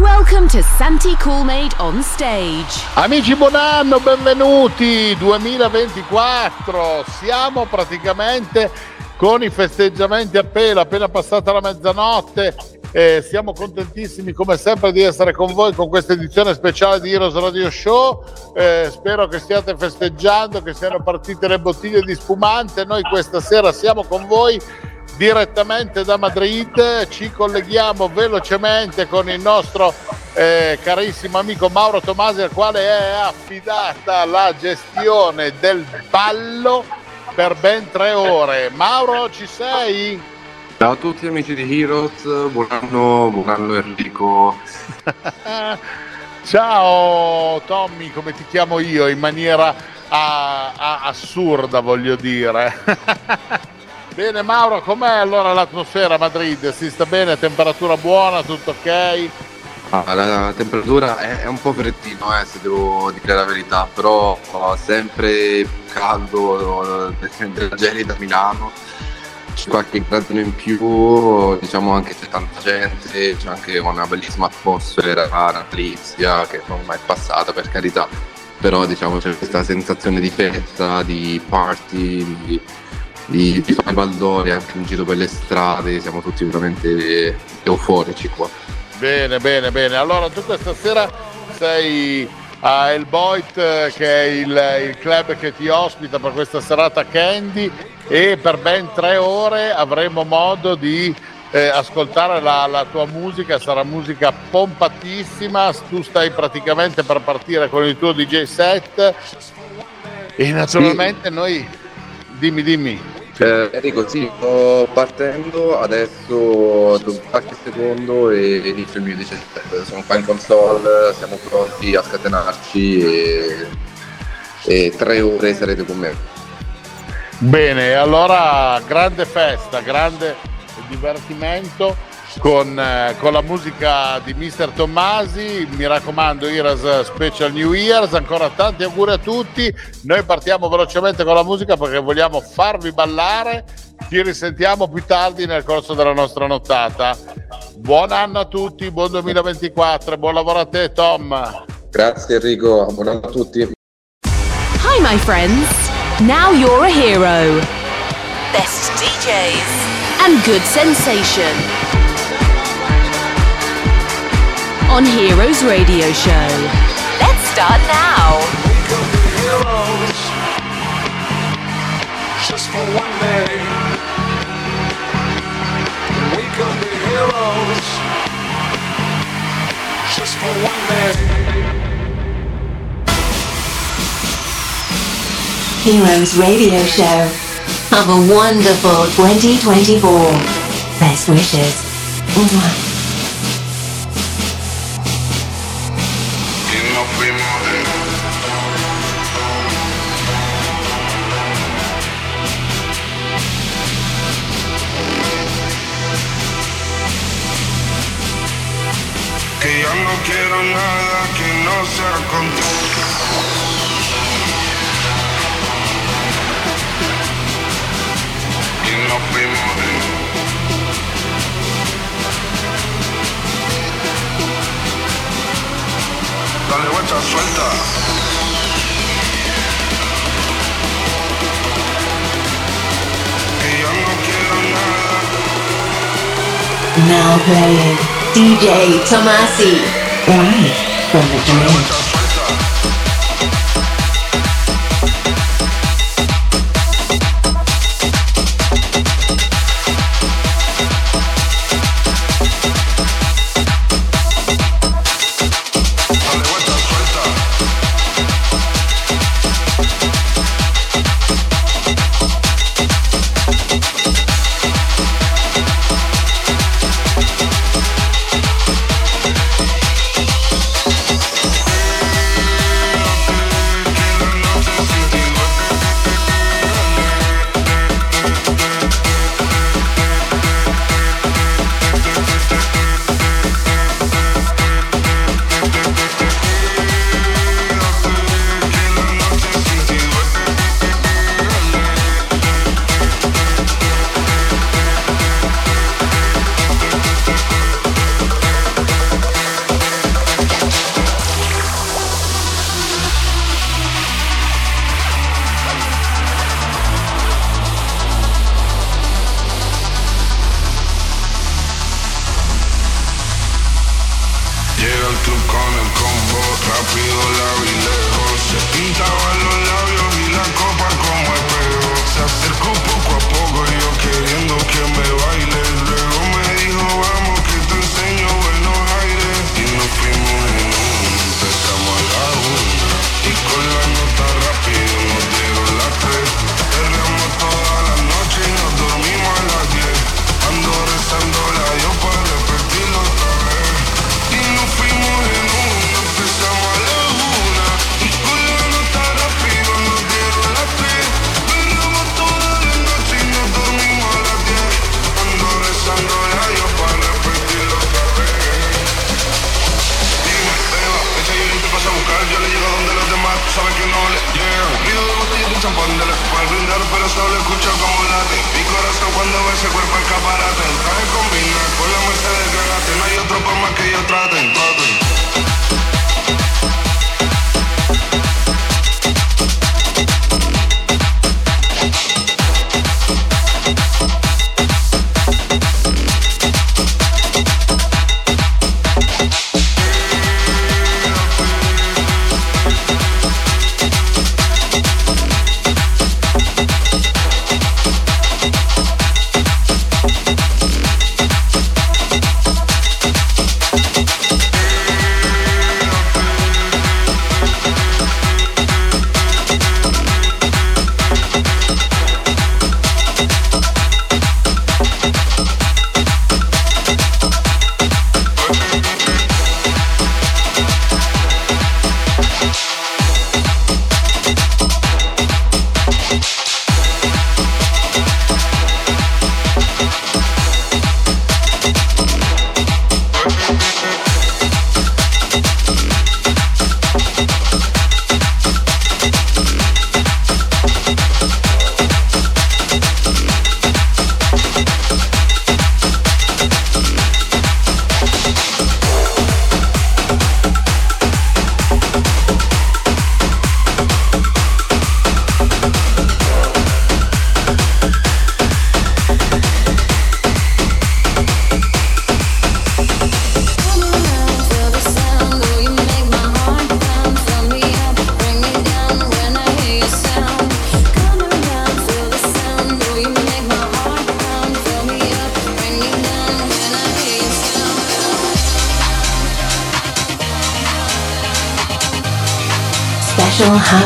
Welcome to Santi Coolmade on stage. Amici buon anno, benvenuti 2024. Siamo praticamente con i festeggiamenti appena, appena passata la mezzanotte. Eh, siamo contentissimi come sempre di essere con voi con questa edizione speciale di Heroes Radio Show. Eh, spero che stiate festeggiando, che siano partite le bottiglie di spumante. Noi questa sera siamo con voi direttamente da Madrid. Ci colleghiamo velocemente con il nostro eh, carissimo amico Mauro Tomasi, al quale è affidata la gestione del ballo per ben tre ore. Mauro, ci sei? Ciao a tutti amici di Heroes, buon anno, buon anno Enrico. Ciao Tommy, come ti chiamo io, in maniera a, a, assurda voglio dire. bene Mauro, com'è allora l'atmosfera a Madrid? Si sta bene, temperatura buona, tutto ok? Ah, la temperatura è, è, un po' freddino, eh, se devo dire la verità, però sempre caldo, della gelida a Milano, c'è qualche gradino in più, diciamo anche se tanta gente, c'è anche una bellissima atmosfera natalizia che non è mai passata per carità, però diciamo c'è questa sensazione di festa, di party, di, di, di fare baldori anche in giro per le strade, siamo tutti veramente euforici qua. Bene, bene, bene. Allora tu questa sera sei a El Boit, che è il, il, club che ti ospita per questa serata Candy e per ben tre ore avremo modo di eh, ascoltare la, la, tua musica, sarà musica pompatissima, tu stai praticamente per partire con il tuo DJ set e naturalmente sì. noi... Dimmi, dimmi. Eh, Enrico, sì, sto partendo adesso qualche secondo e inizio il mio 17. Sono qua in console, siamo pronti a scatenarci e, e tre ore sarete con me. Bene, allora grande festa, grande divertimento con, eh, con, la musica di Mr. Tommasi. Mi raccomando, Iras Special New Year's. Ancora tanti auguri a tutti. Noi partiamo velocemente con la musica perché vogliamo farvi ballare. Ci risentiamo più tardi nel corso della nostra nottata. Buon anno a tutti, buon 2024 buon lavoro a te, Tom. Grazie Enrico, buon anno a tutti. Hi, my friends. Now you're a hero. Best DJs and good sensation. On Heroes Radio Show. Let's start now. Just for one day. We could be heroes. Just for one day. Heroes Radio Show. Have a wonderful 2024. Best wishes. Mwah. Quiero nada que no sea contigo. Y nos fuimos de Dale vuelta, suelta. Que yo no quiero nada. Now playing DJ Tomasi. Why? from the dream. Llega al club con el combo, rápido la vi lejos. Se pintaban los labios y la copa como el espejo. Se acercó poco a poco, yo queriendo que me baile. corazón cuando puedo brindar, pero solo escucho como late. Mi corazón cuando ve ese cuerpo escaparate. El traje combina con la merced de granate. No hay otro por más que yo traten. traten.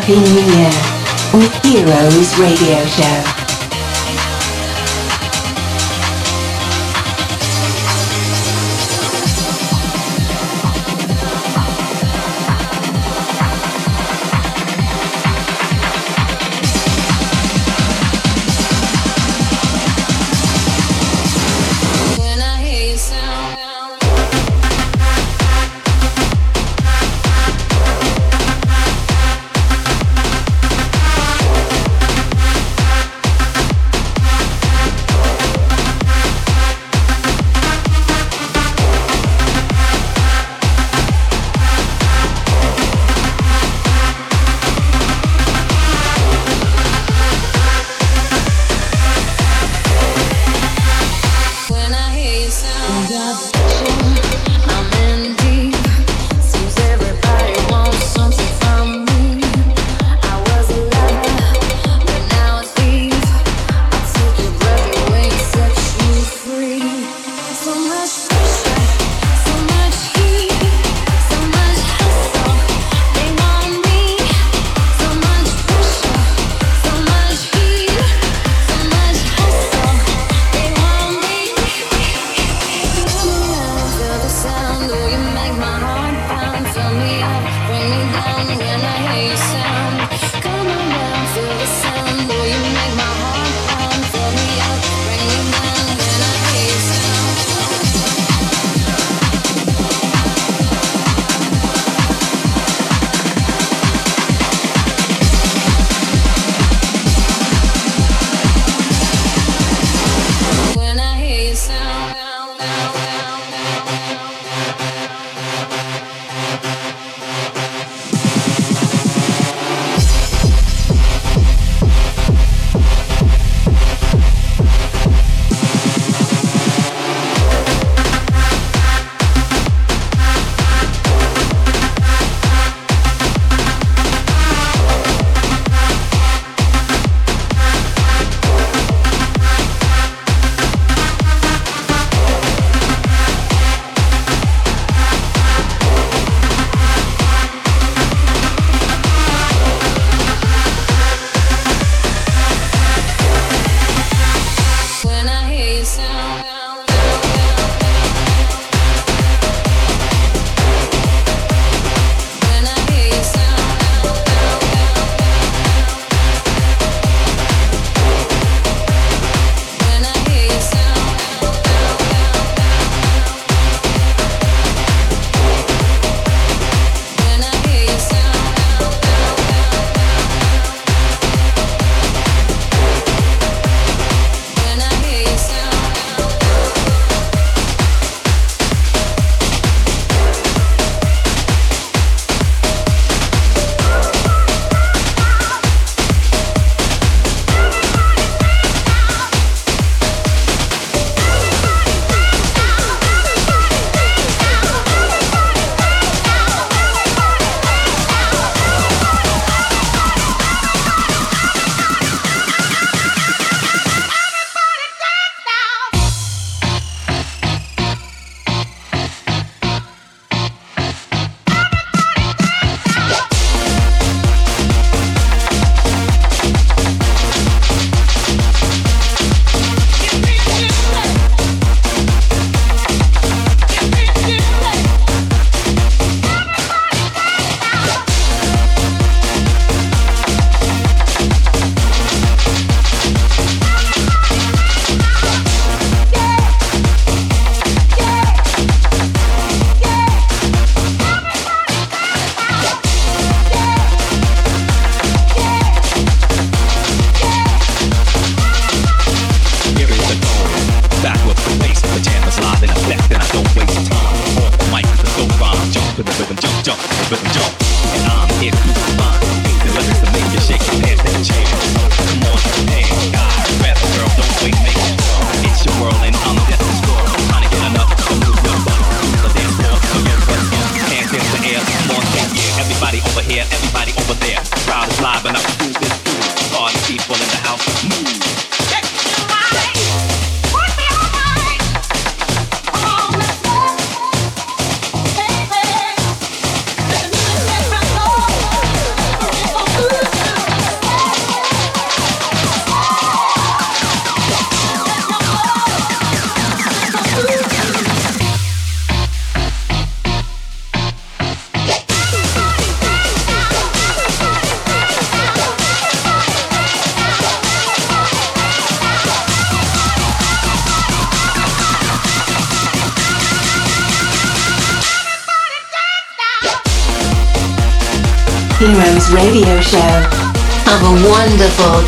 Happy New Year. With Heroes Radio Show.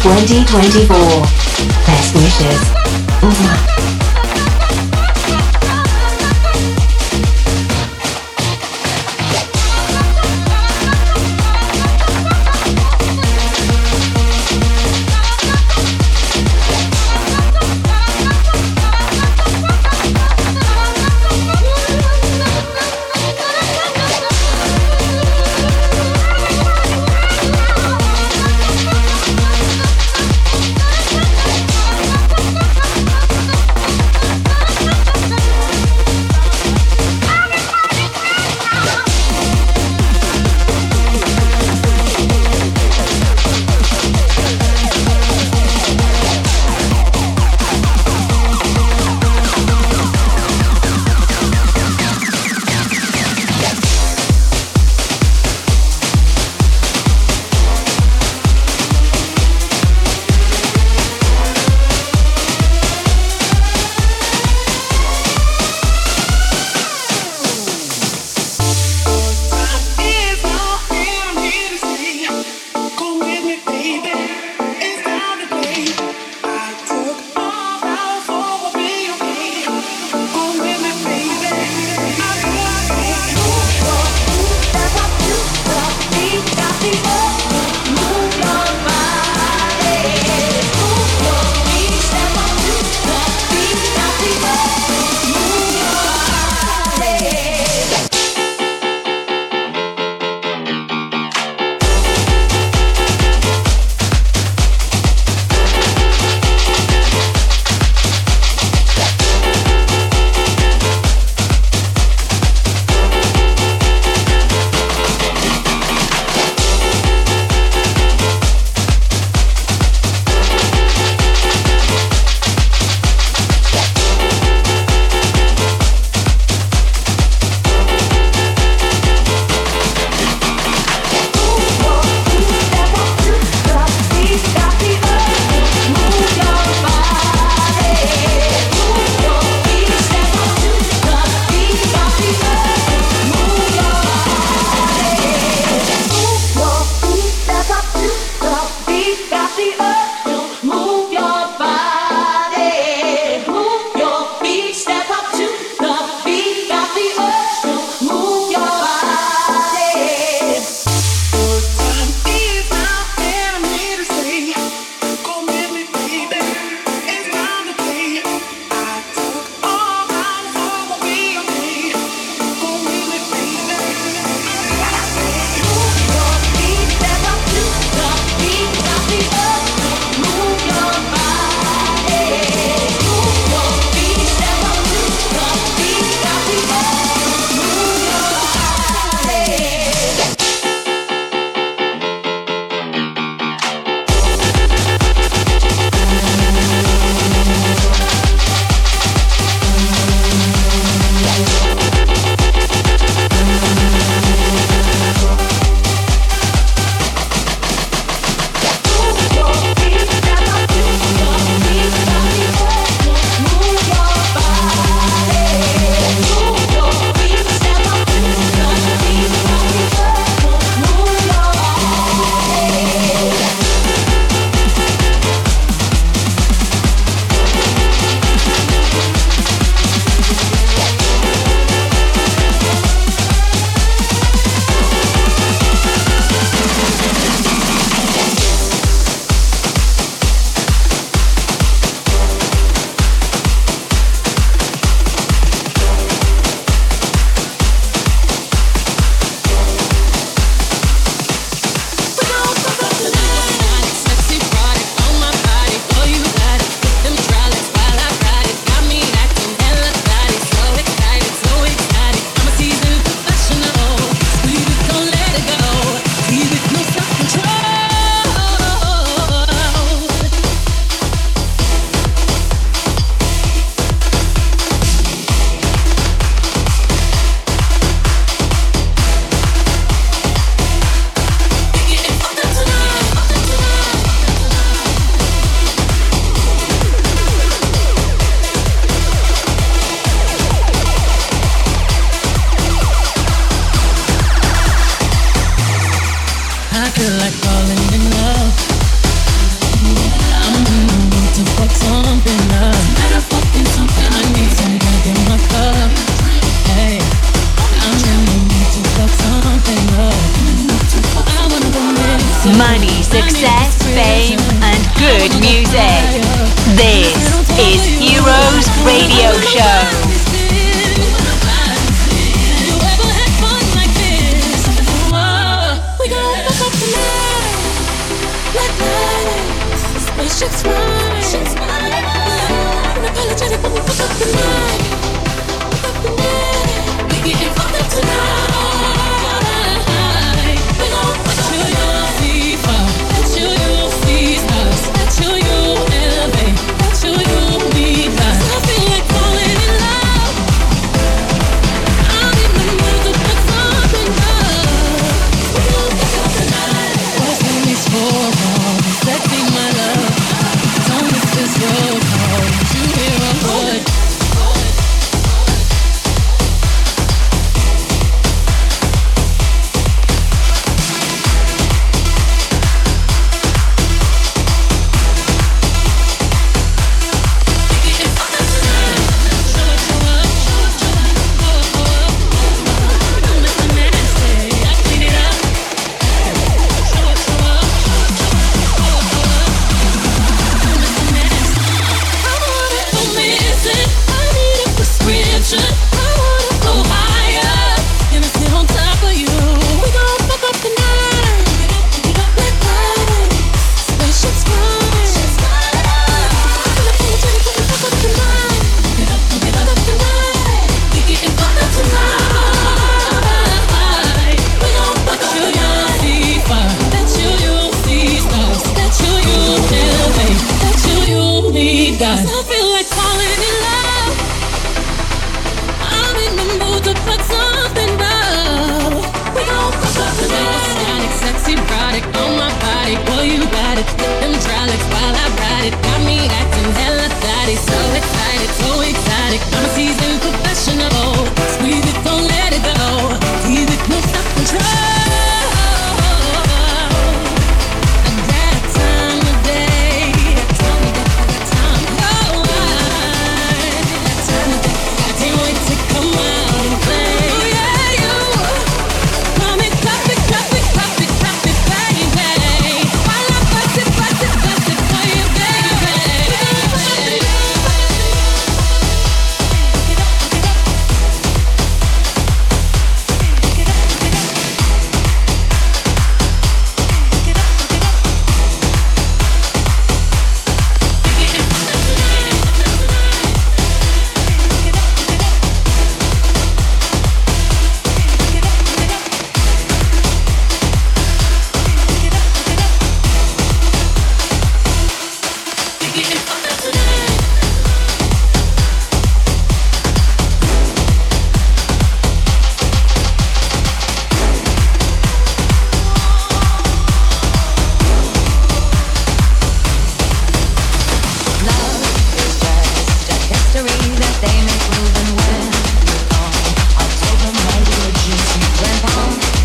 2024. Best wishes.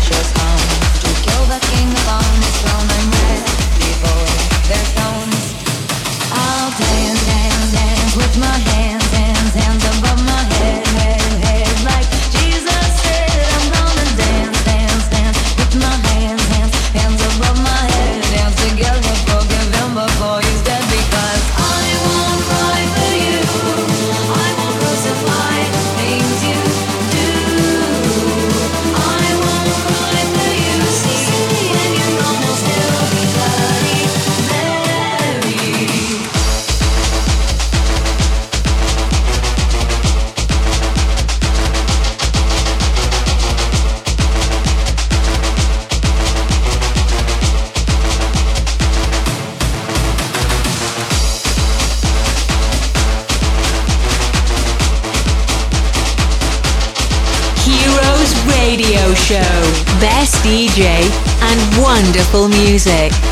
Just come to kill the king upon his throne. Wonderful music.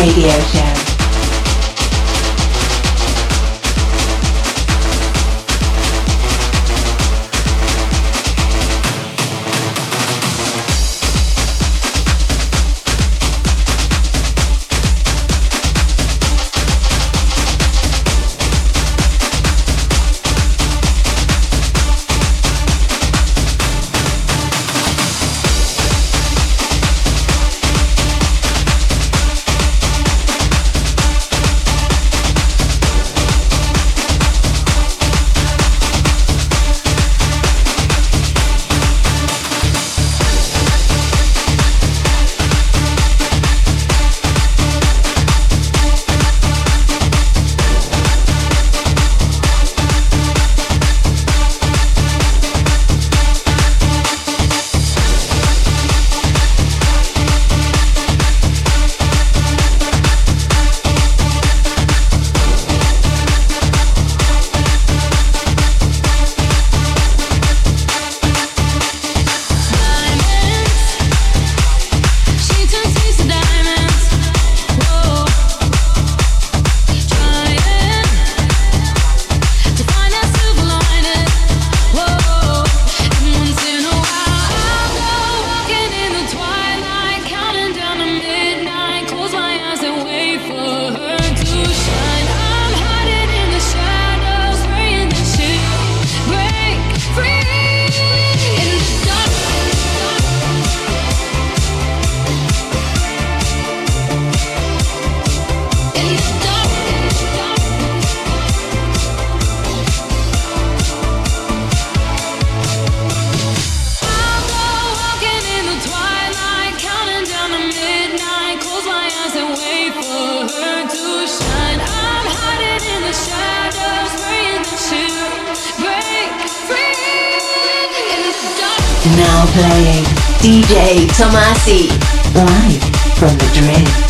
Radio. DJ Tomasi, live from Madrid.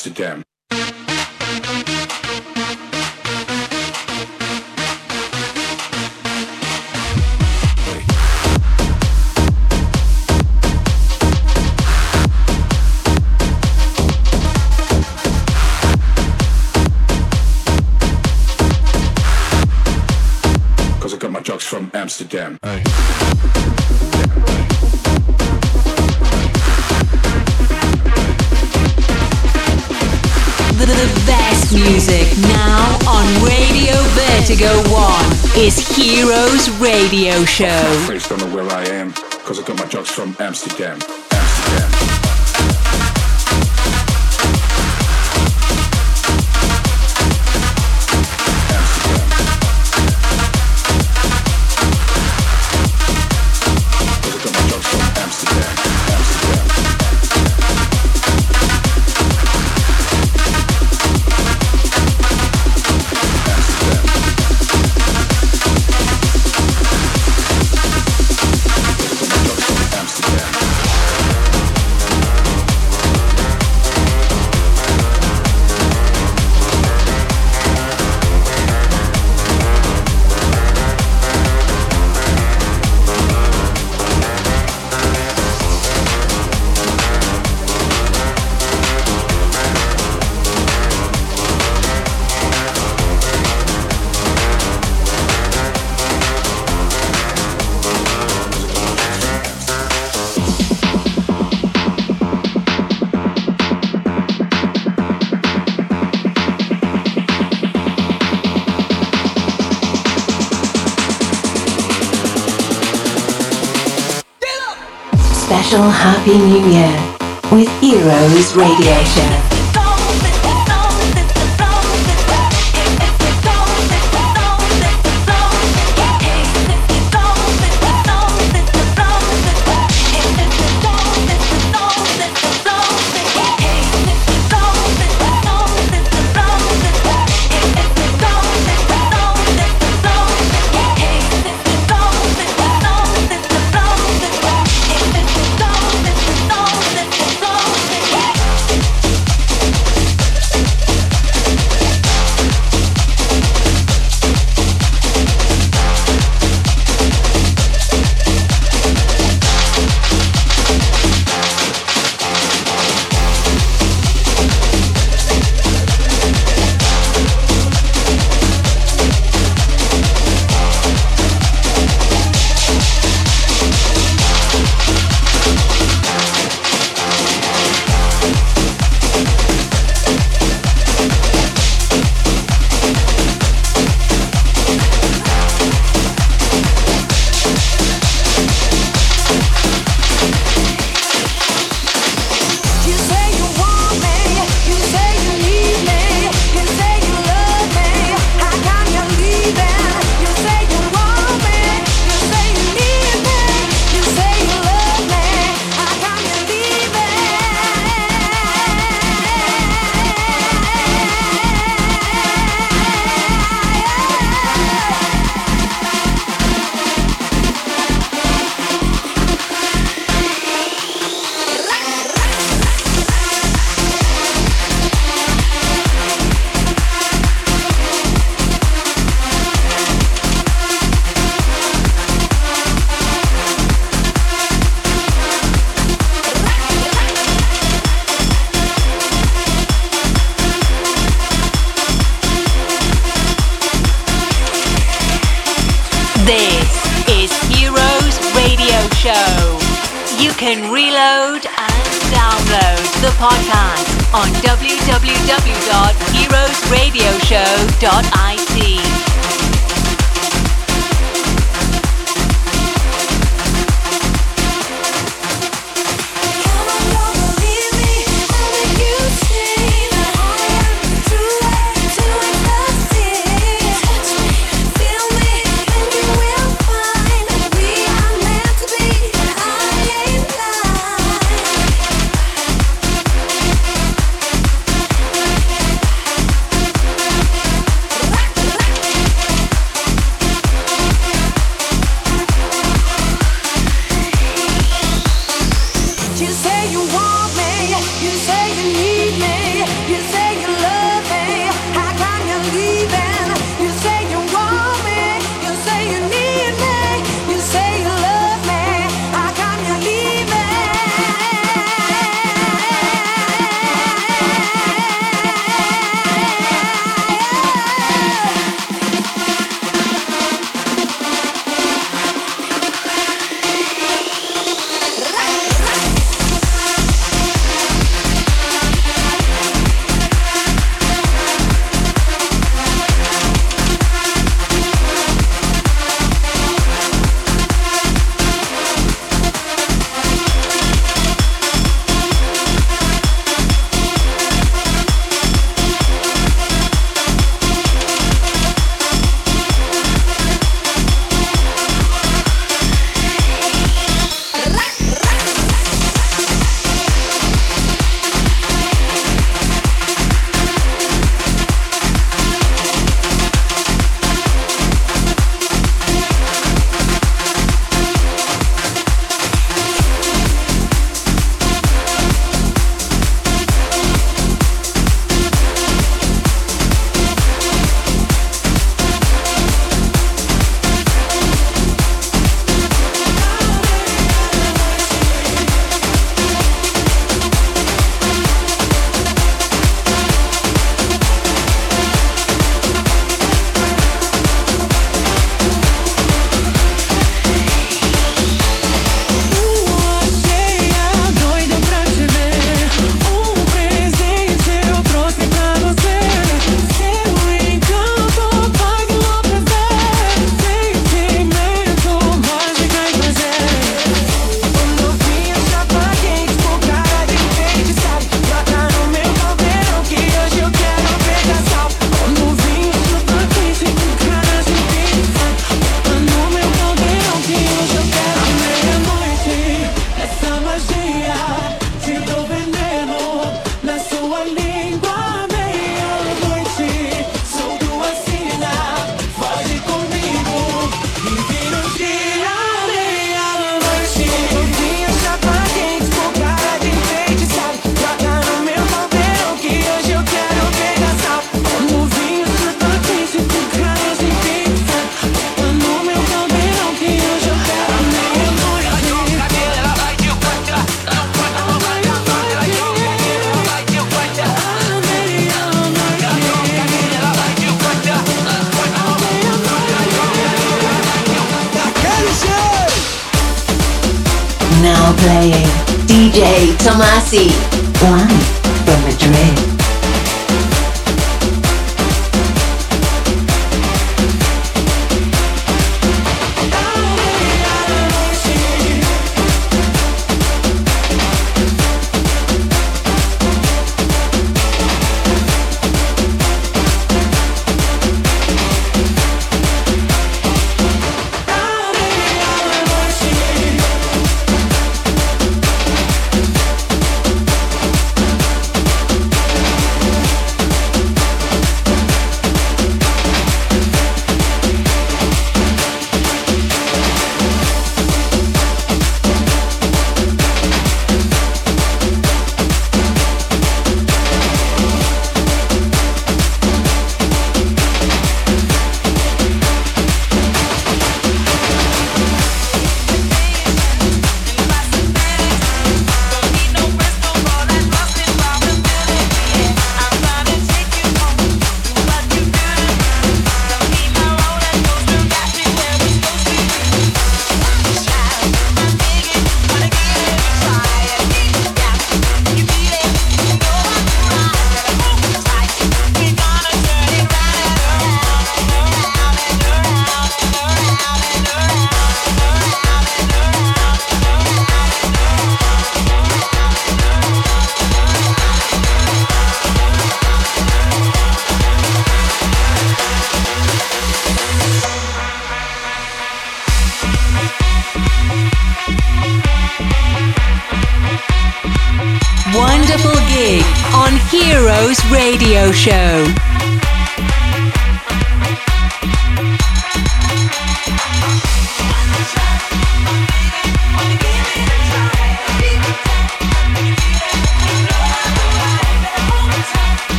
Amsterdam. Show. Happy New Year with Heroes Radio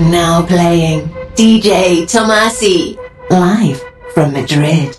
Now playing DJ Tomasi live from Madrid.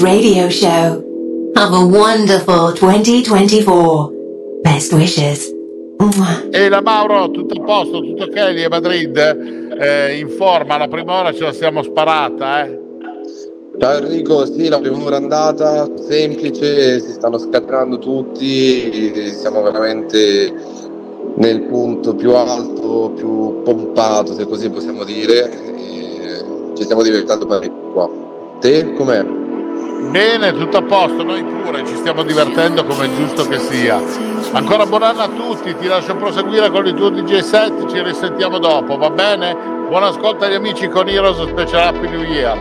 Radio Show. Have a wonderful 2024. Best wishes. E la Mauro, tutto a posto, tutto ok lì a Madrid? Eh, in forma, la prima ora ce la siamo sparata, eh? Ciao Enrico, sì, la prima ora è andata, semplice, si stanno scatenando tutti, siamo veramente nel punto più alto, più pompato, se così possiamo dire, e ci stiamo divertendo parecchio qua. Te com'è? Bene, tutto a posto, noi pure ci stiamo divertendo come è giusto che sia. Ancora buon anno a tutti, ti lascio proseguire con il tuo DJ set, ci risentiamo dopo, va bene? Buon ascolto agli amici con Heroes Special Happy New Year.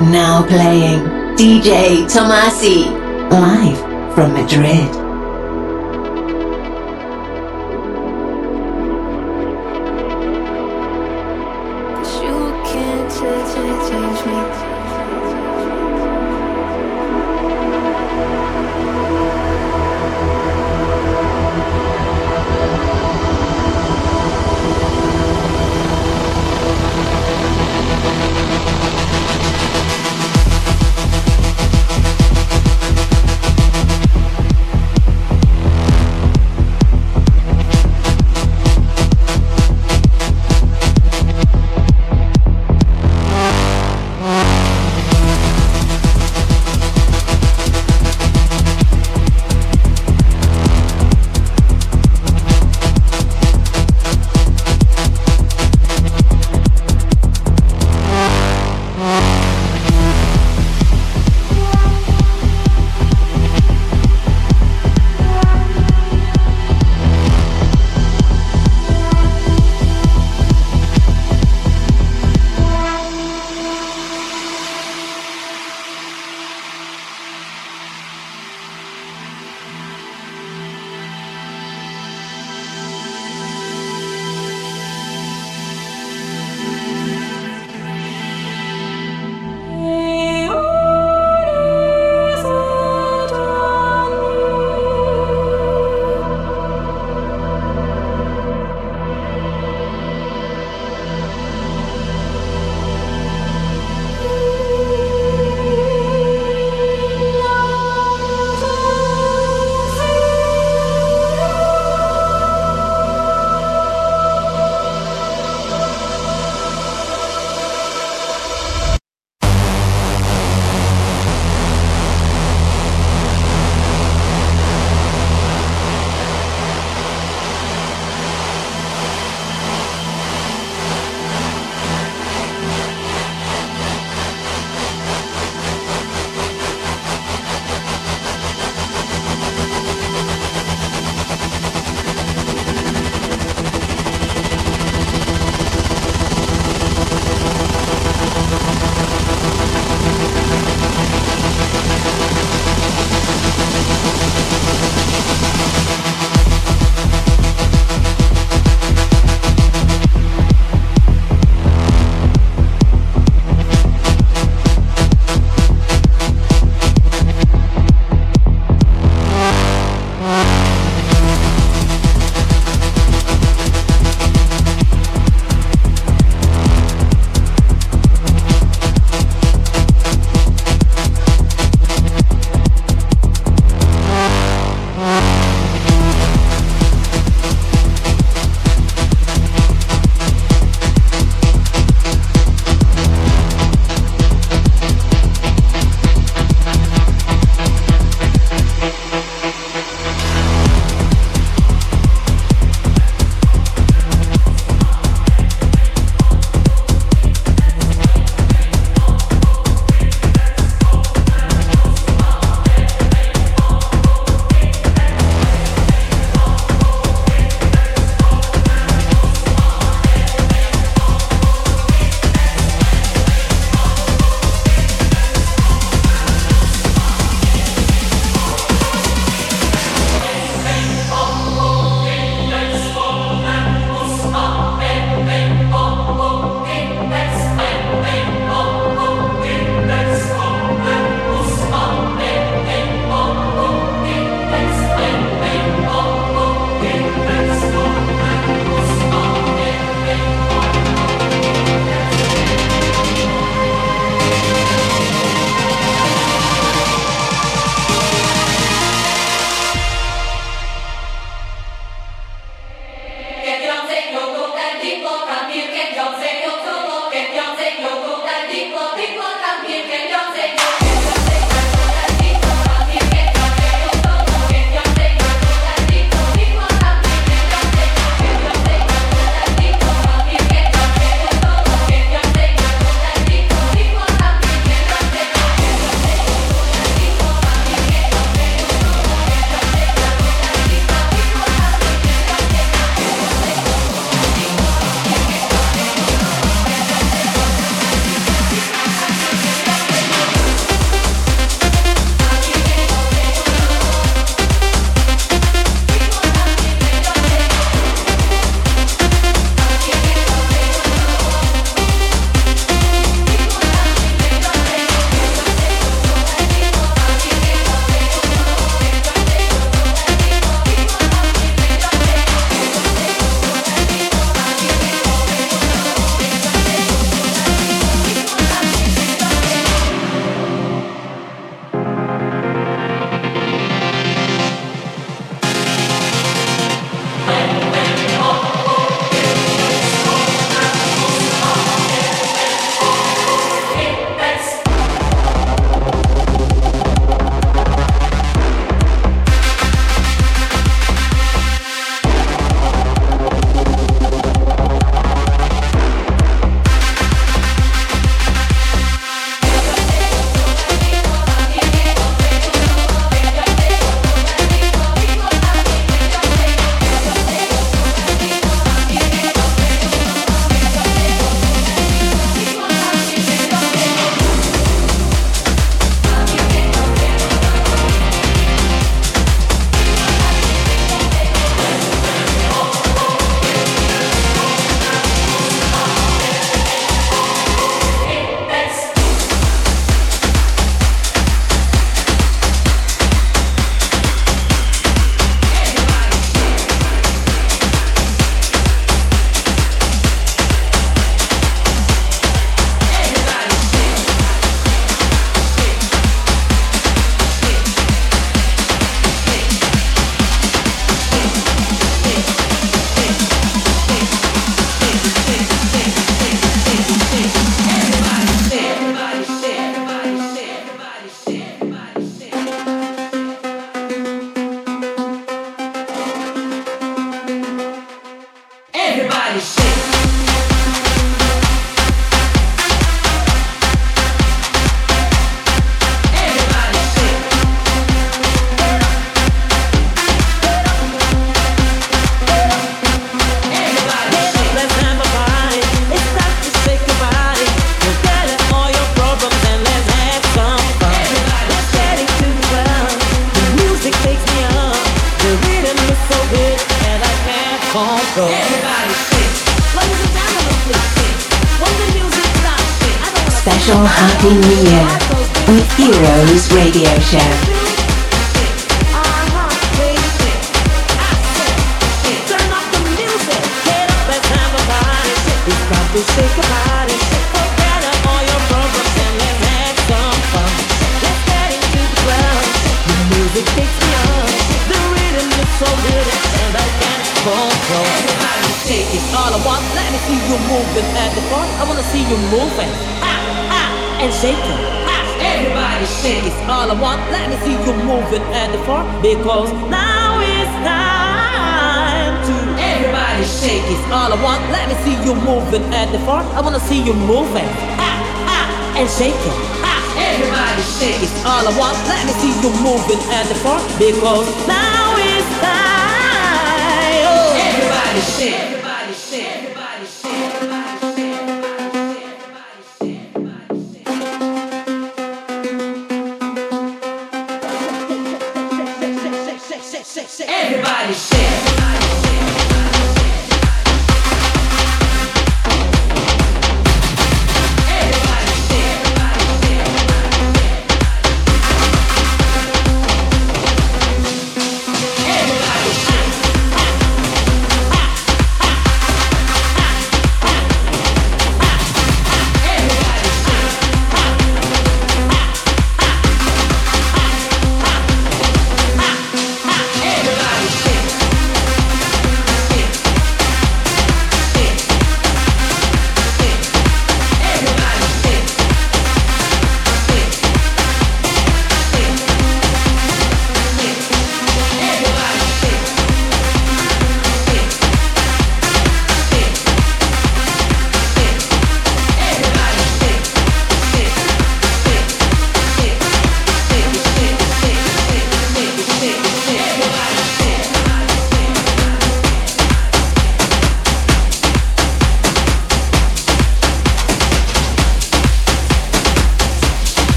Now playing DJ Tomasi. Live from Madrid.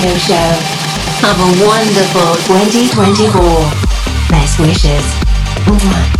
Radio Show. Have a wonderful 2024. Best wishes. Mwah.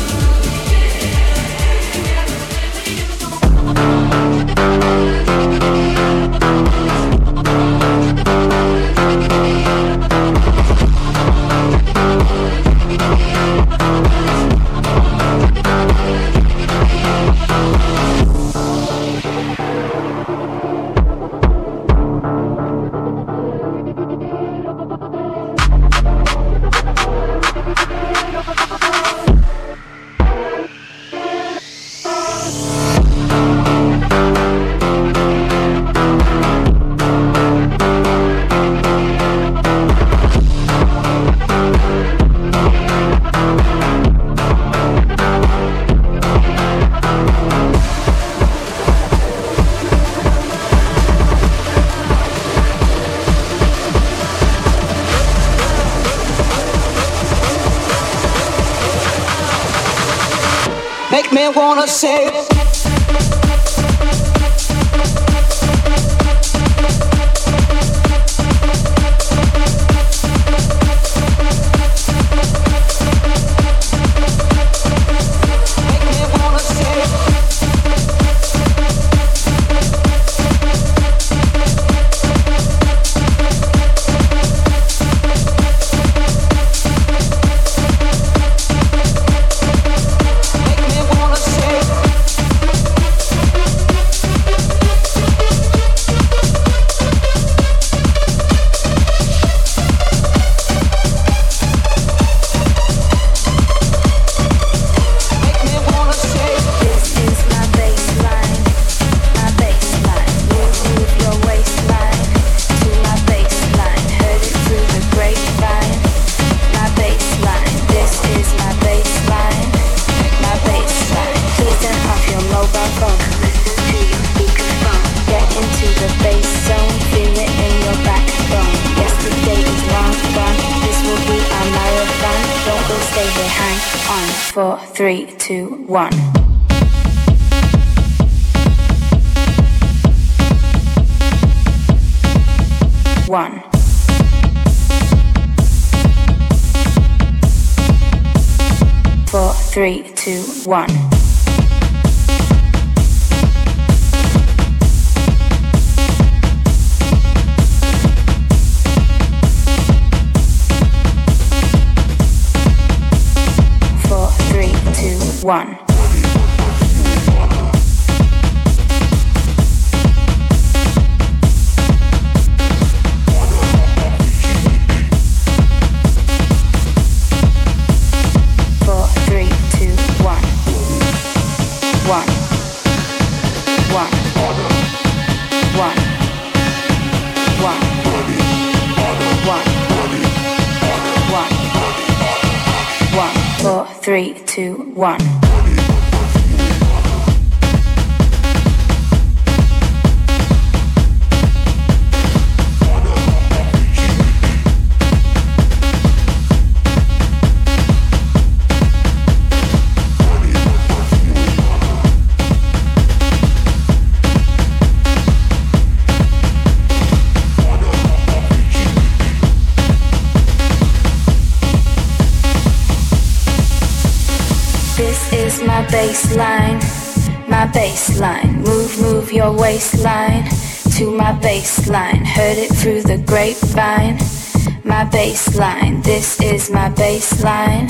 Baseline, this is my baseline,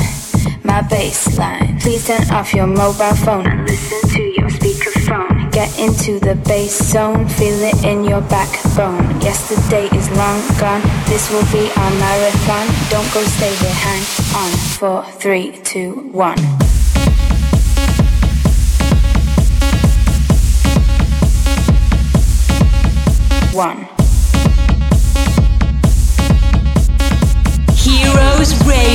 my baseline. Please turn off your mobile phone and listen to your speakerphone. Get into the bass zone, feel it in your backbone. Yesterday is long gone, this will be our marathon. Don't go, stay here, hang on. Four, three, two, one. One.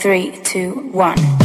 Three, two, one.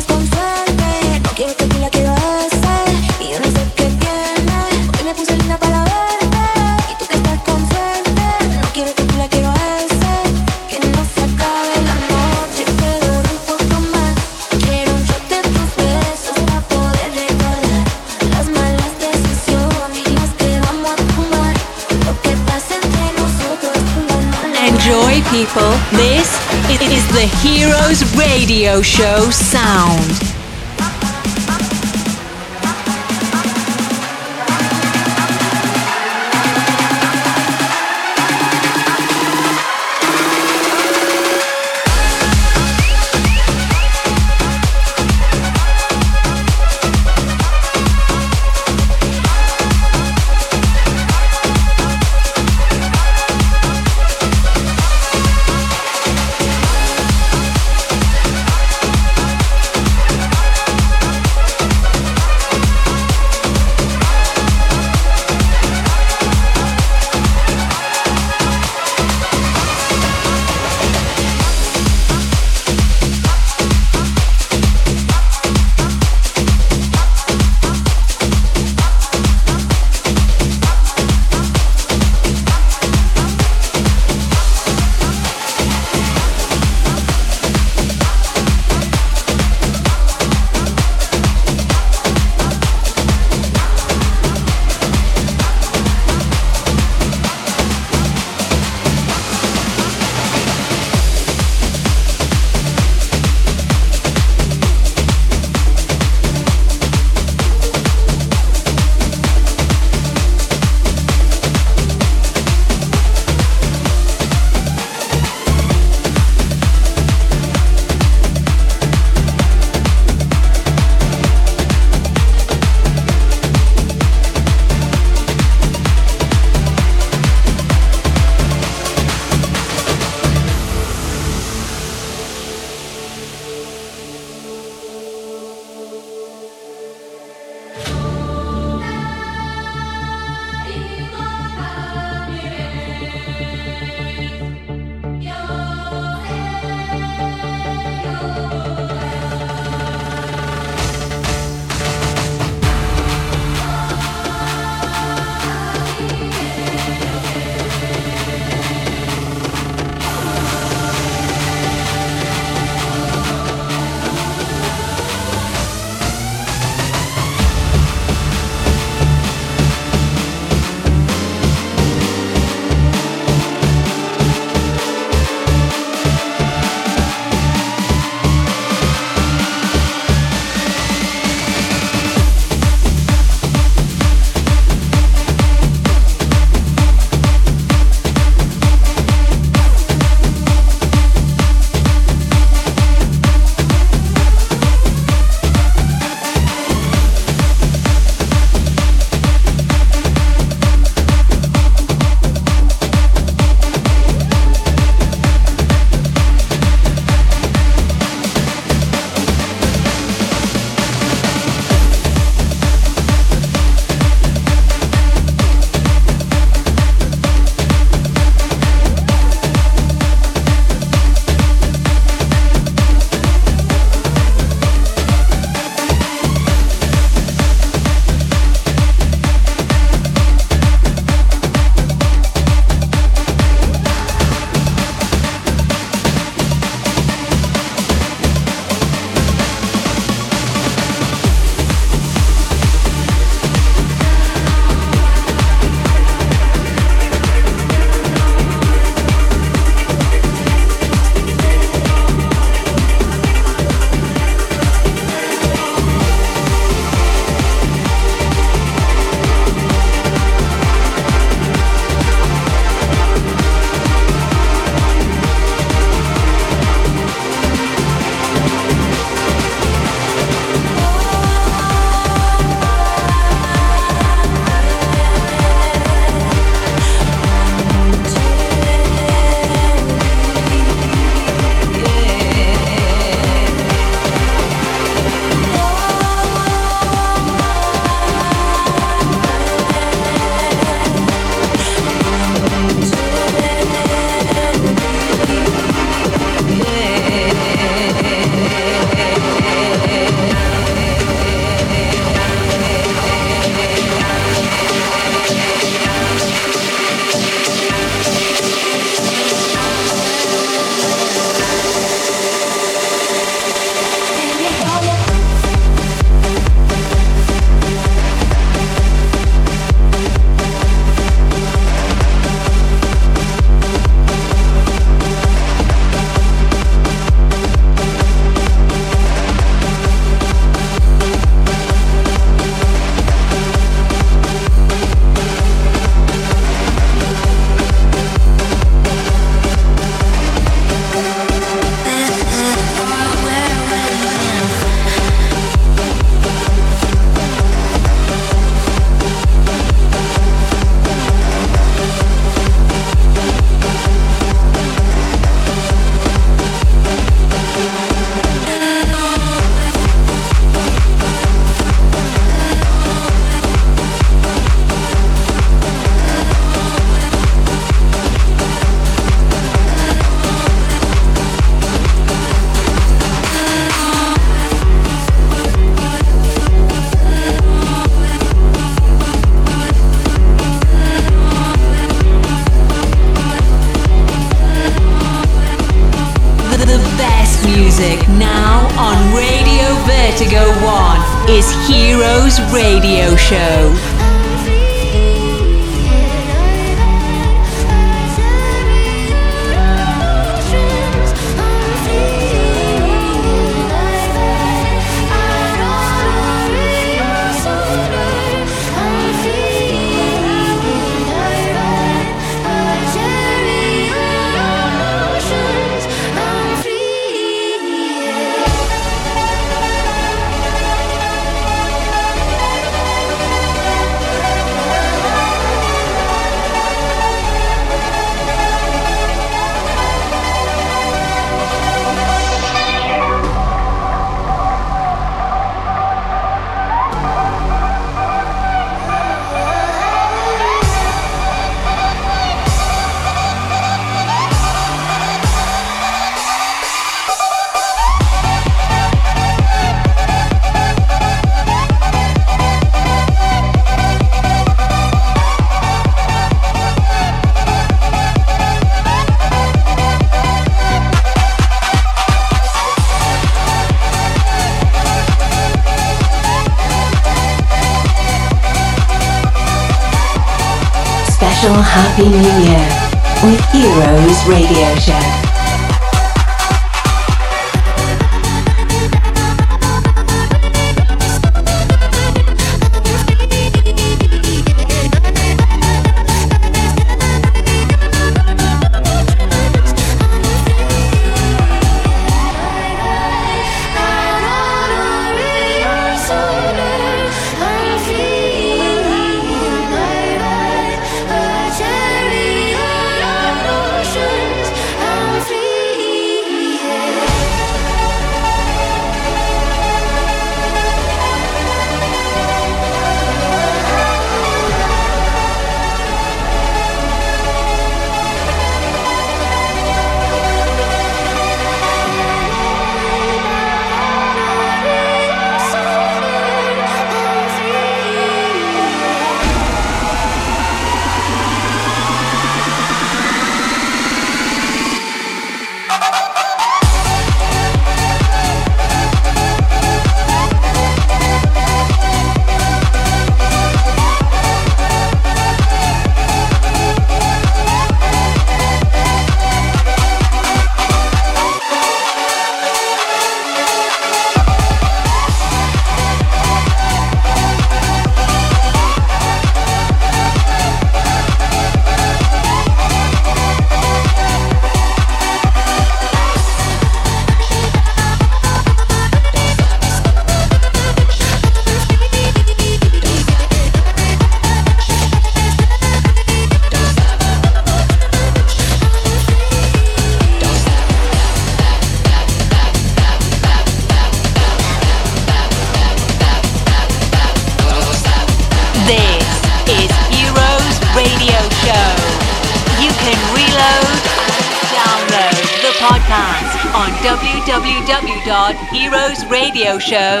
show.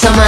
DJ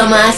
somos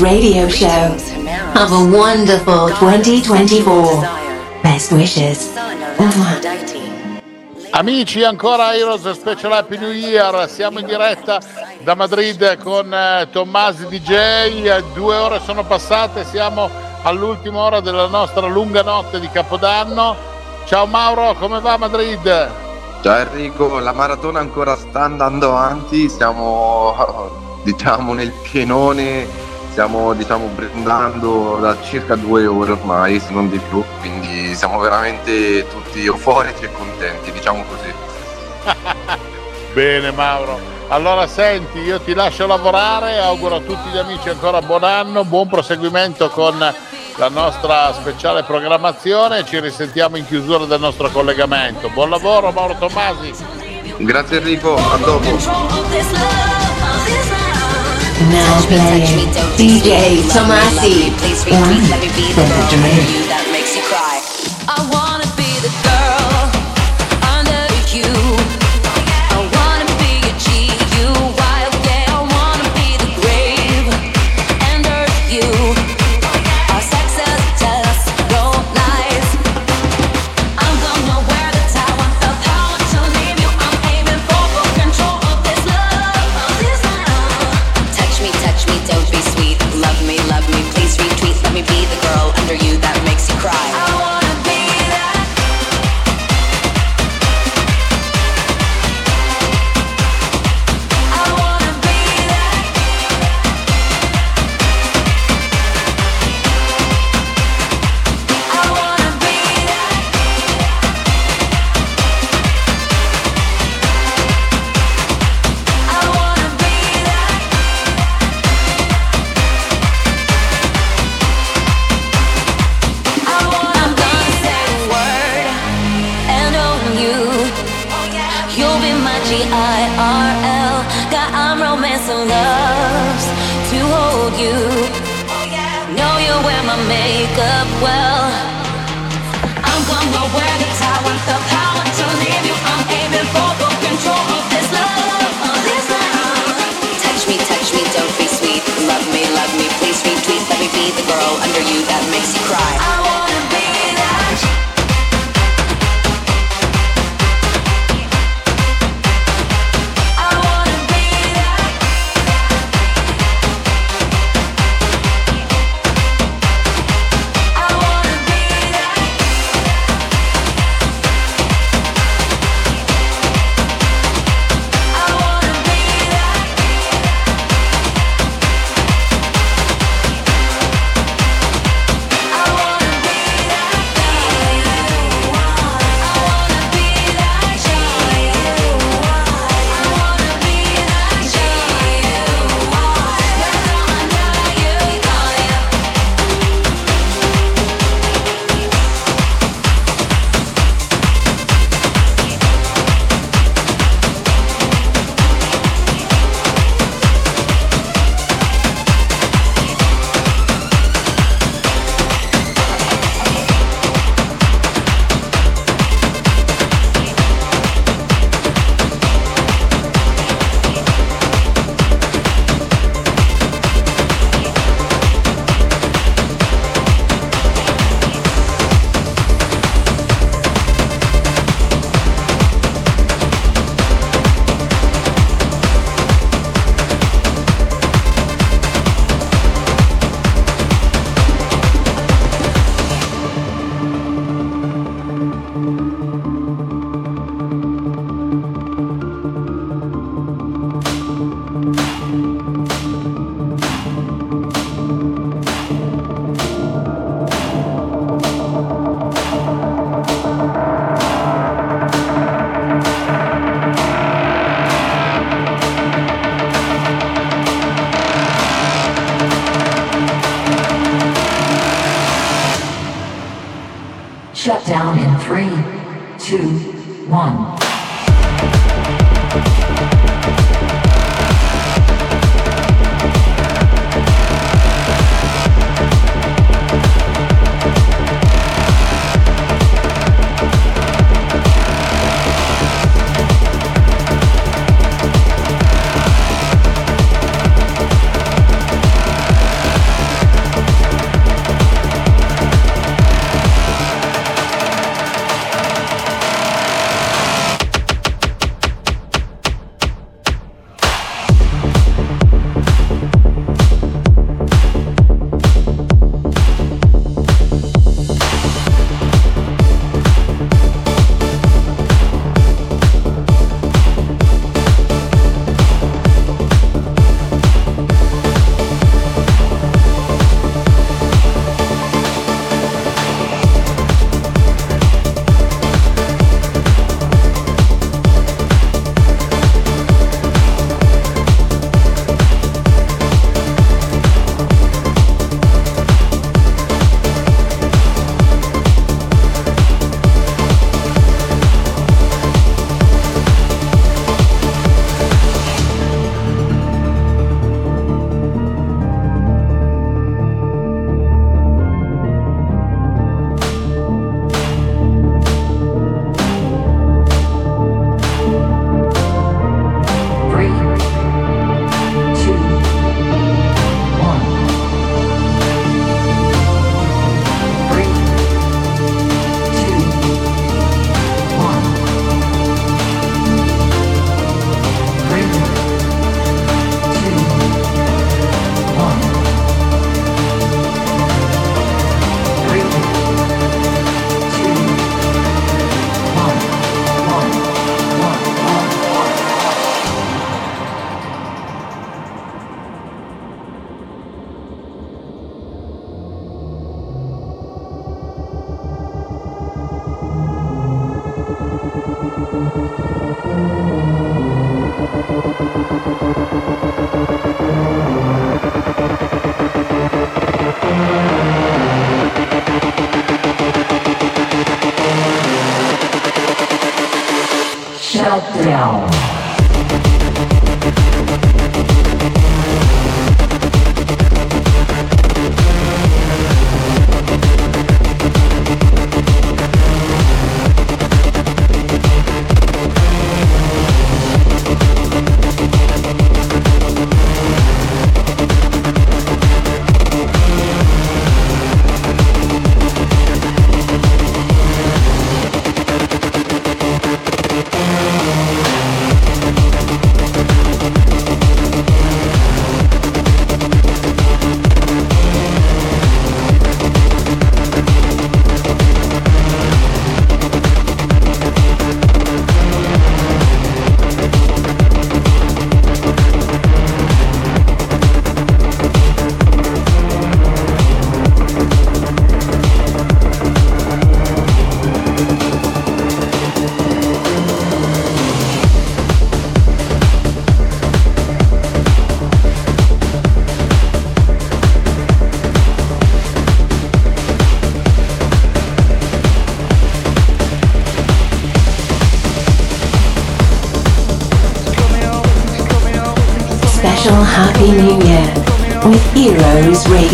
radio show. Have a wonderful 2024. Best wishes. Amici, ancora Heroes Special Happy New Year, siamo in diretta da Madrid con eh, Tommasi DJ, due ore sono passate, siamo all'ultima ora della nostra lunga notte di Capodanno. Ciao Mauro, come va Madrid? Ciao Enrico, la maratona ancora sta andando avanti, siamo diciamo nel pienone stiamo diciamo brindando da circa due ore ormai, se non di più, quindi siamo veramente tutti euforici e contenti, diciamo così. Bene Mauro. Allora senti, io ti lascio lavorare, auguro a tutti gli amici ancora buon anno, buon proseguimento con la nostra speciale programmazione, ci risentiamo in chiusura del nostro collegamento. Buon lavoro Mauro Tommasi. Grazie Enrico, a dopo. Now playing DJ Tomasi. Live from the Jamaica.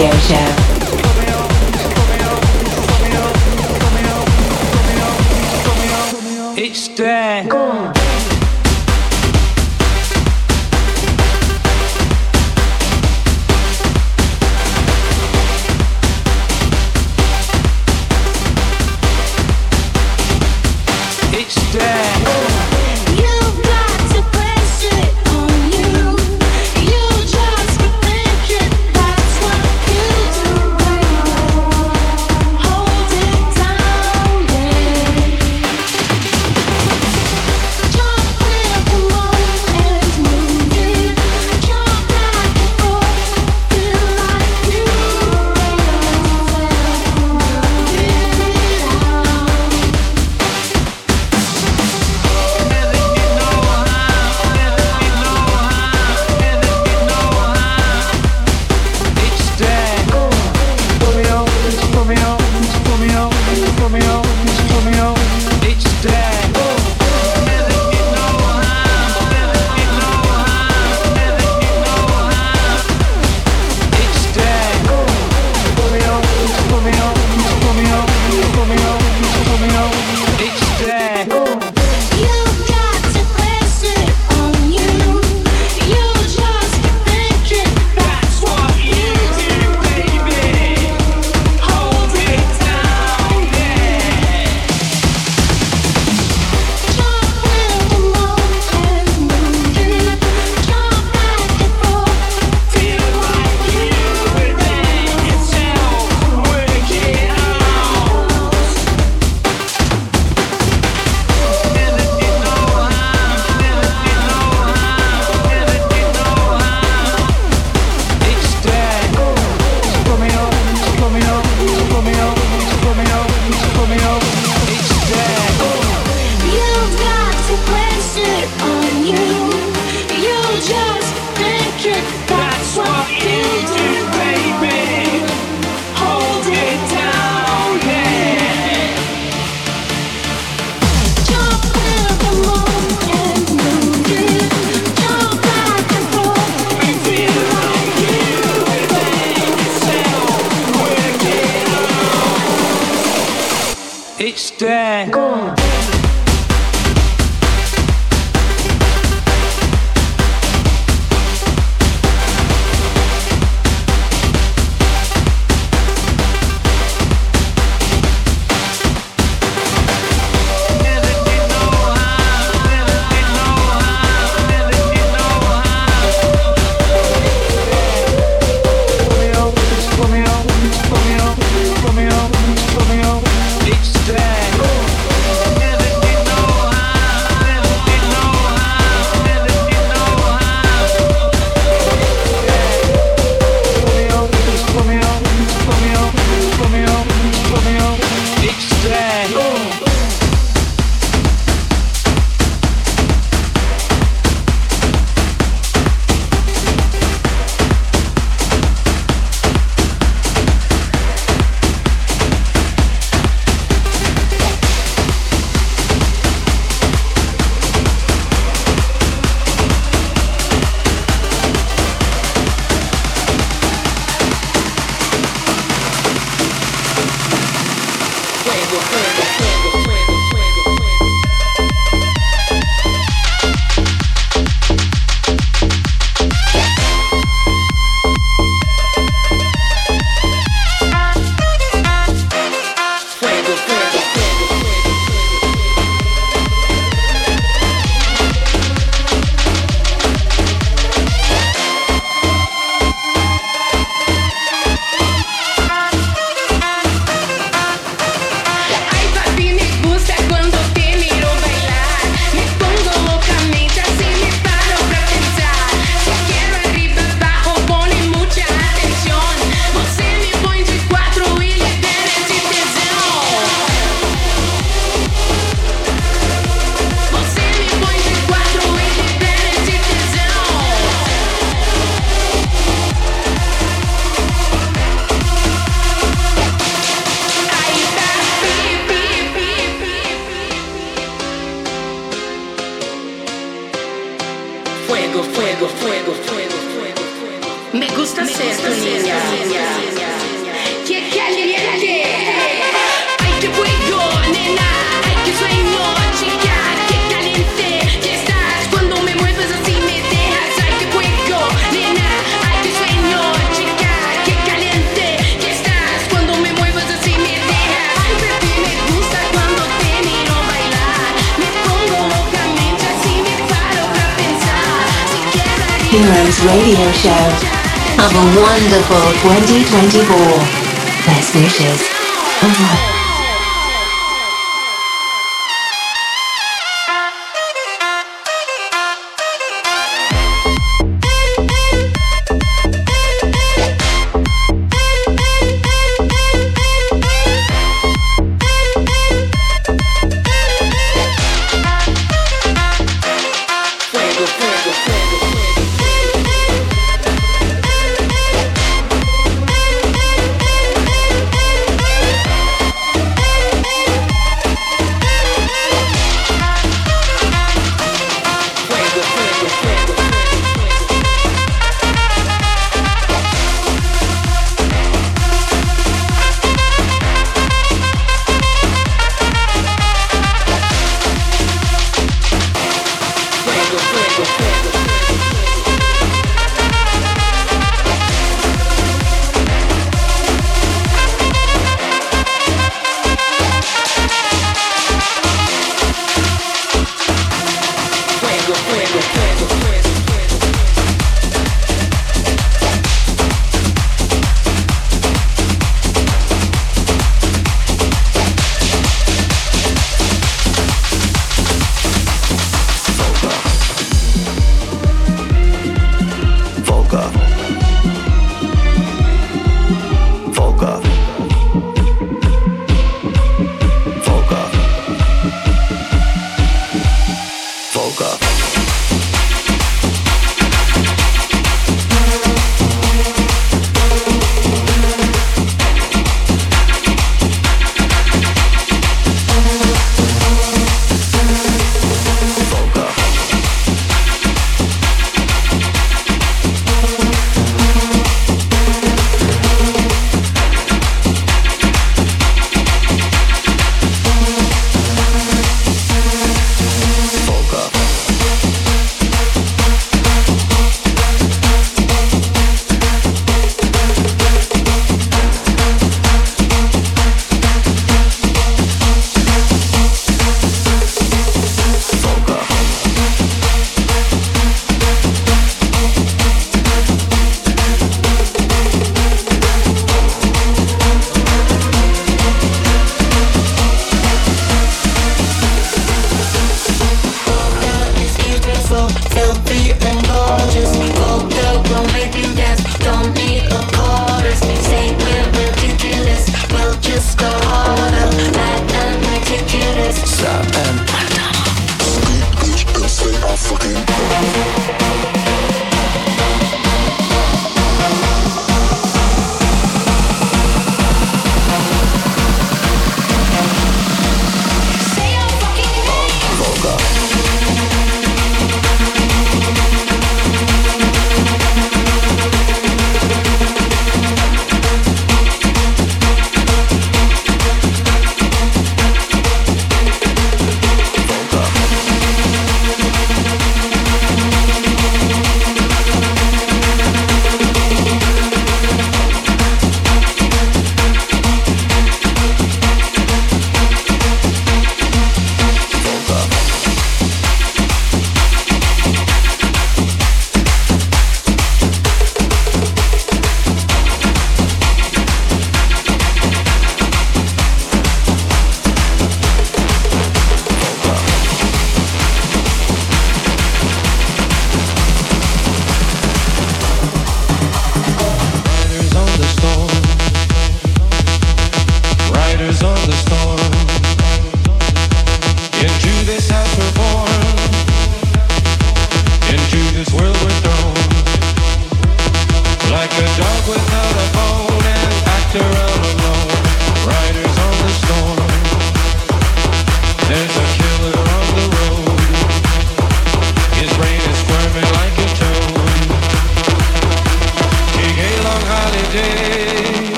Radio Show. Wonderful 2024. Best wishes.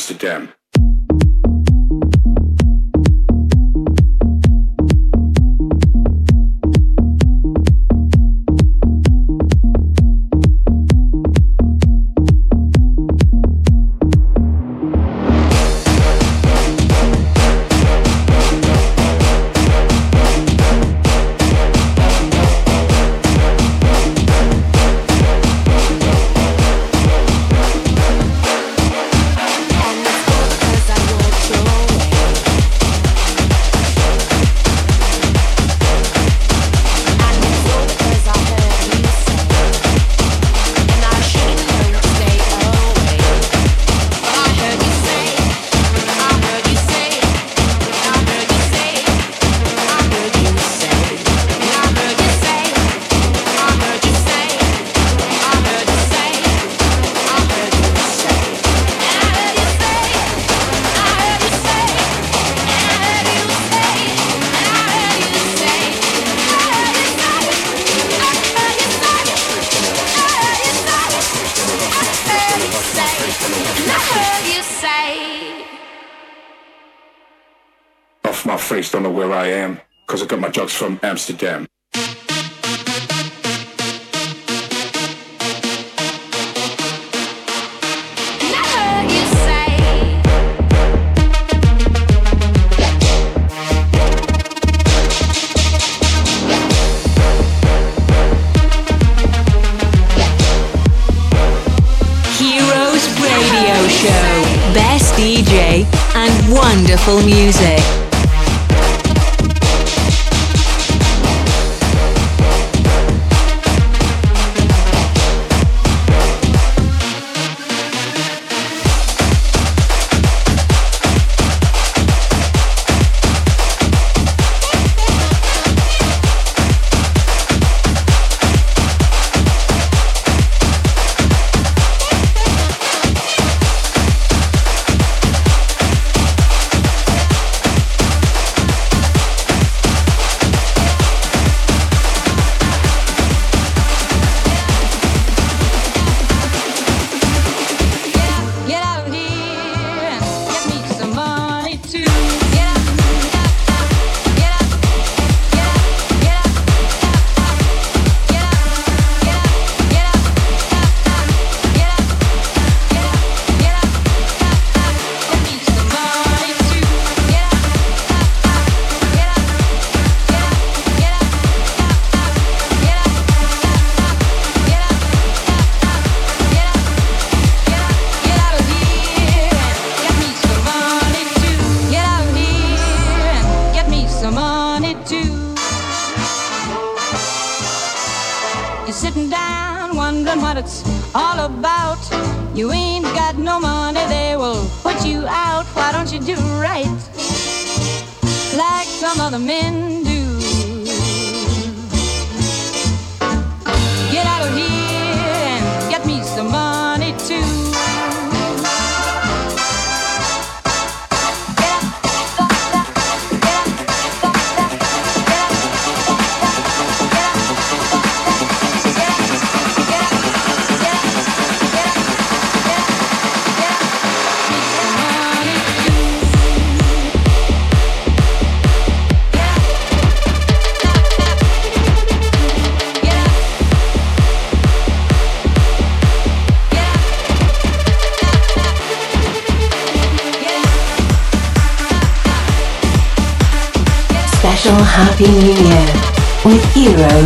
Amsterdam. Amsterdam.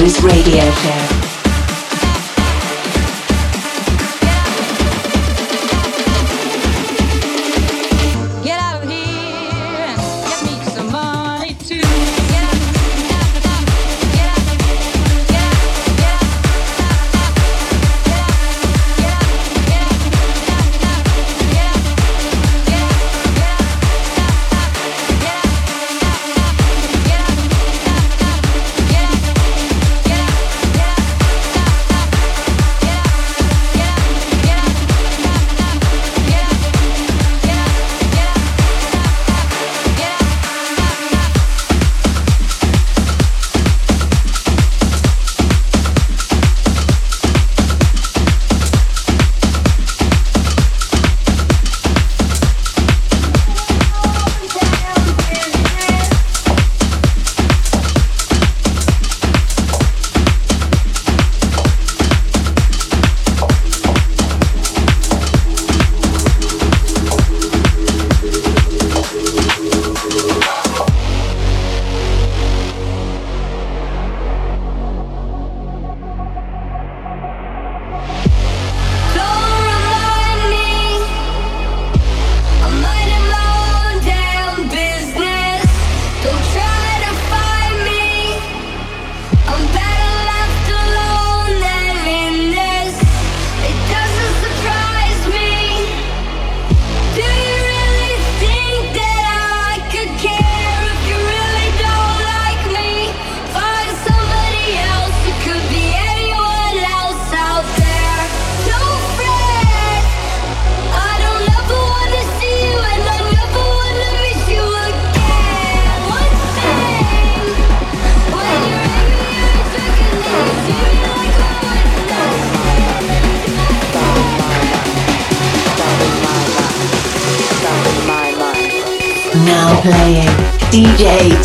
Blues Radio.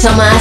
sama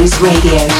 Heroes Radio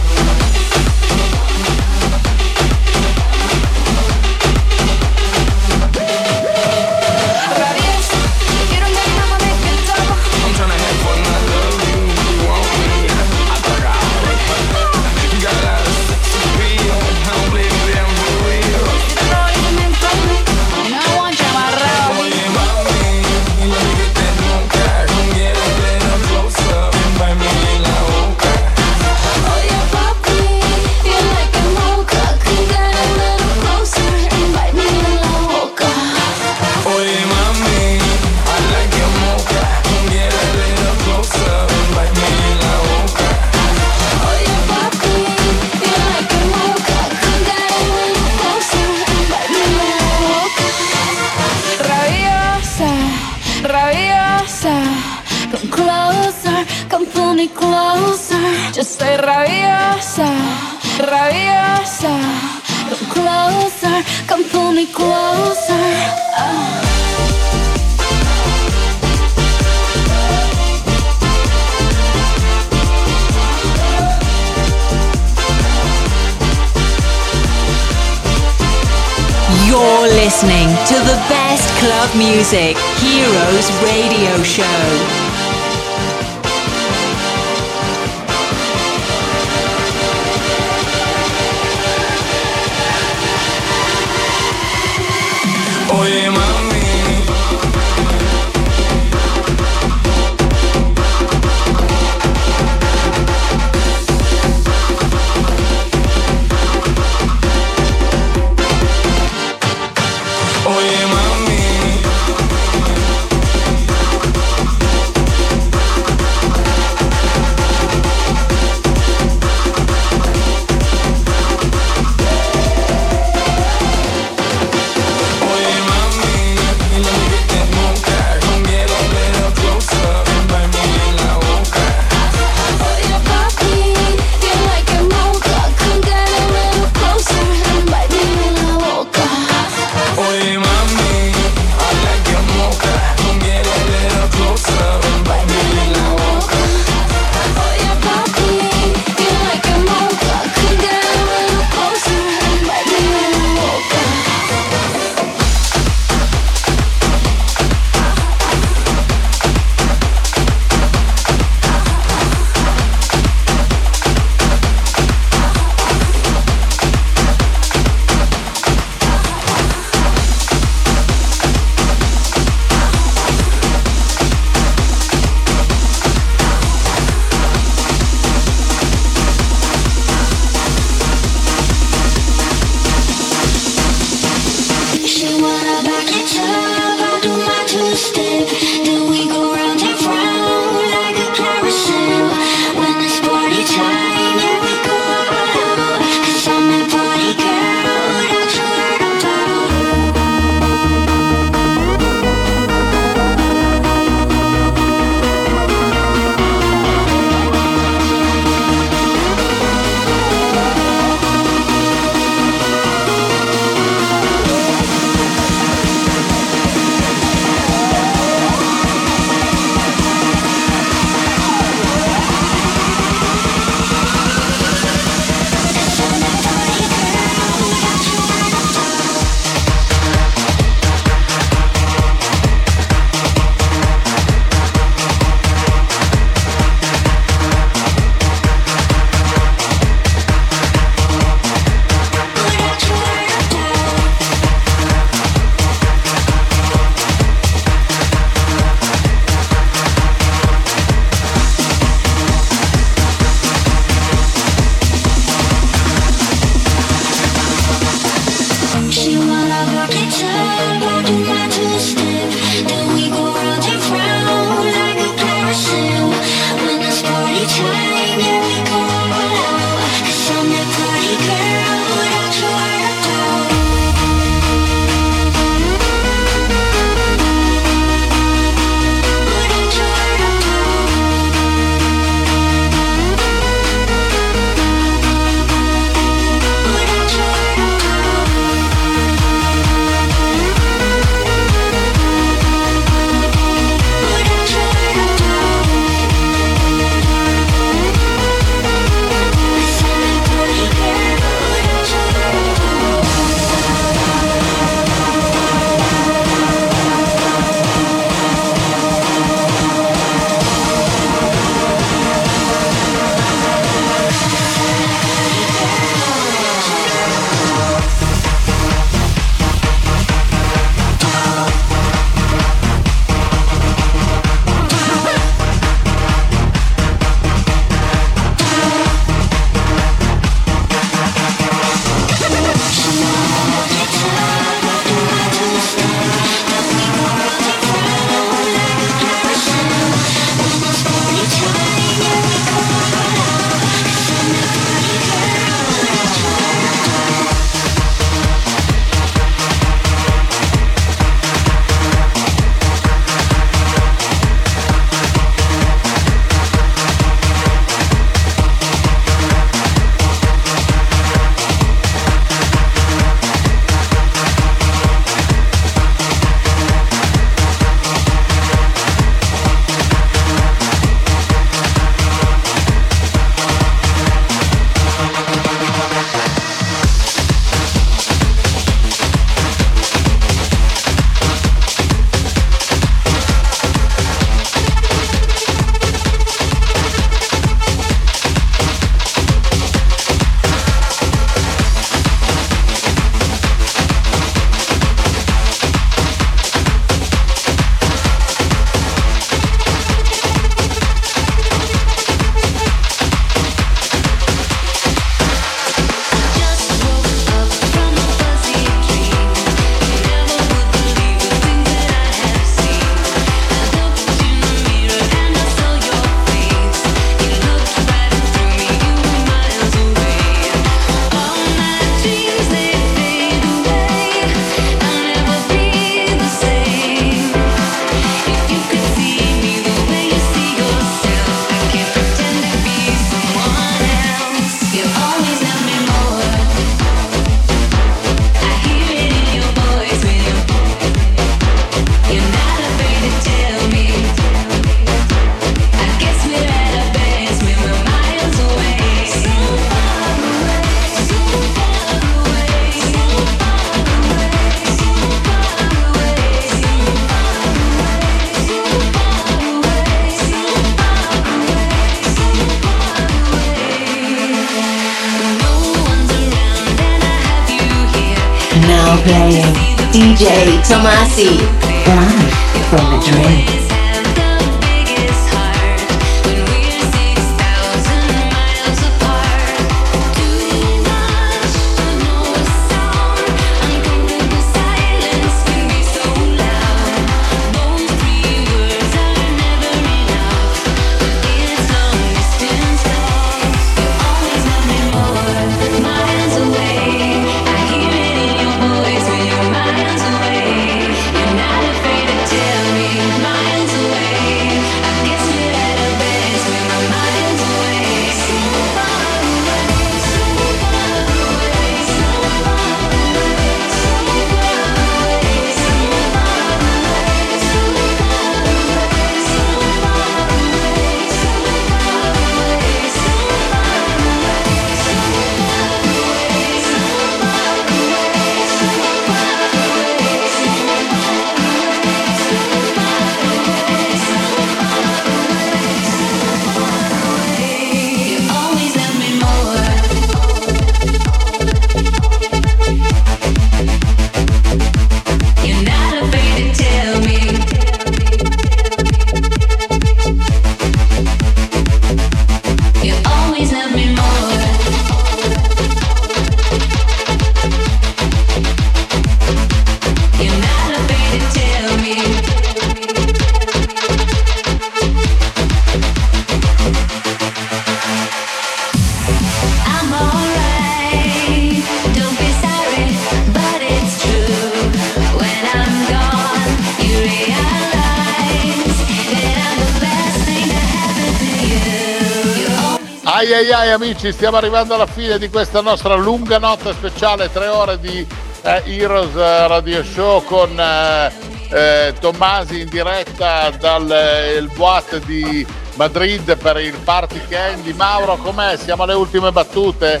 amici, stiamo arrivando alla fine di questa nostra lunga notte speciale, tre ore di eh, Heroes eh, Radio Show con eh, eh, Tommasi in diretta dal eh, boat di Madrid per il Party Candy. Mauro, com'è? Siamo alle ultime battute?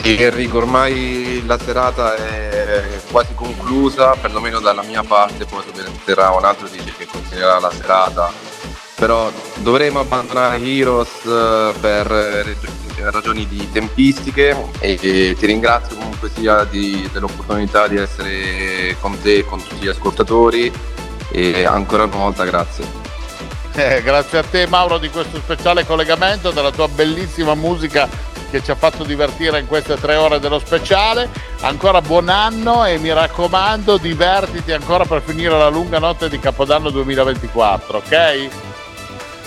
E Enrico, ormai la serata è quasi conclusa, perlomeno dalla mia parte, poi subentrerà un altro dice che continuerà la serata, però dovremo abbandonare Heroes eh, per rag- ragioni di tempistiche e ti ringrazio comunque sia di- dell'opportunità di essere con te e con tutti gli ascoltatori e ancora una volta grazie. Eh, grazie a te Mauro di questo speciale collegamento, della tua bellissima musica che ci ha fatto divertire in queste tre ore dello speciale. Ancora buon anno e mi raccomando divertiti ancora per finire la lunga notte di Capodanno 2024, ok?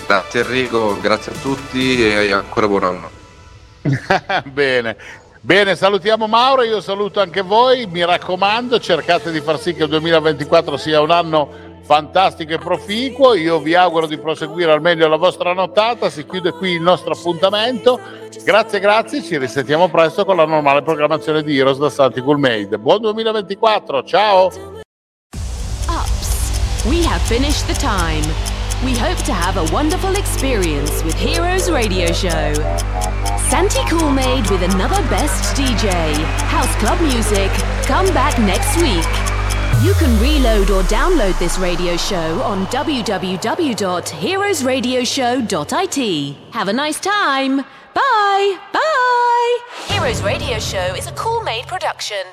Grazie Enrico, grazie a tutti e ancora buon anno. Bene. Bene, salutiamo Mauro, io saluto anche voi, mi raccomando cercate di far sì che il 2024 sia un anno fantastico e proficuo, io vi auguro di proseguire al meglio la vostra nottata, si chiude qui il nostro appuntamento, grazie grazie, ci risentiamo presto con la normale programmazione di Heroes da Santi Cool Made. Buon 2024, ciao! Ups, we have finished the time. We hope to have a wonderful experience with Heroes Radio Show. Santi Coolmade with another best DJ. House Club Music. Come back next week. You can reload or download this radio show on www.heroesradioshow.it. Have a nice time. Bye. Bye. Heroes Radio Show is a Coolmade production.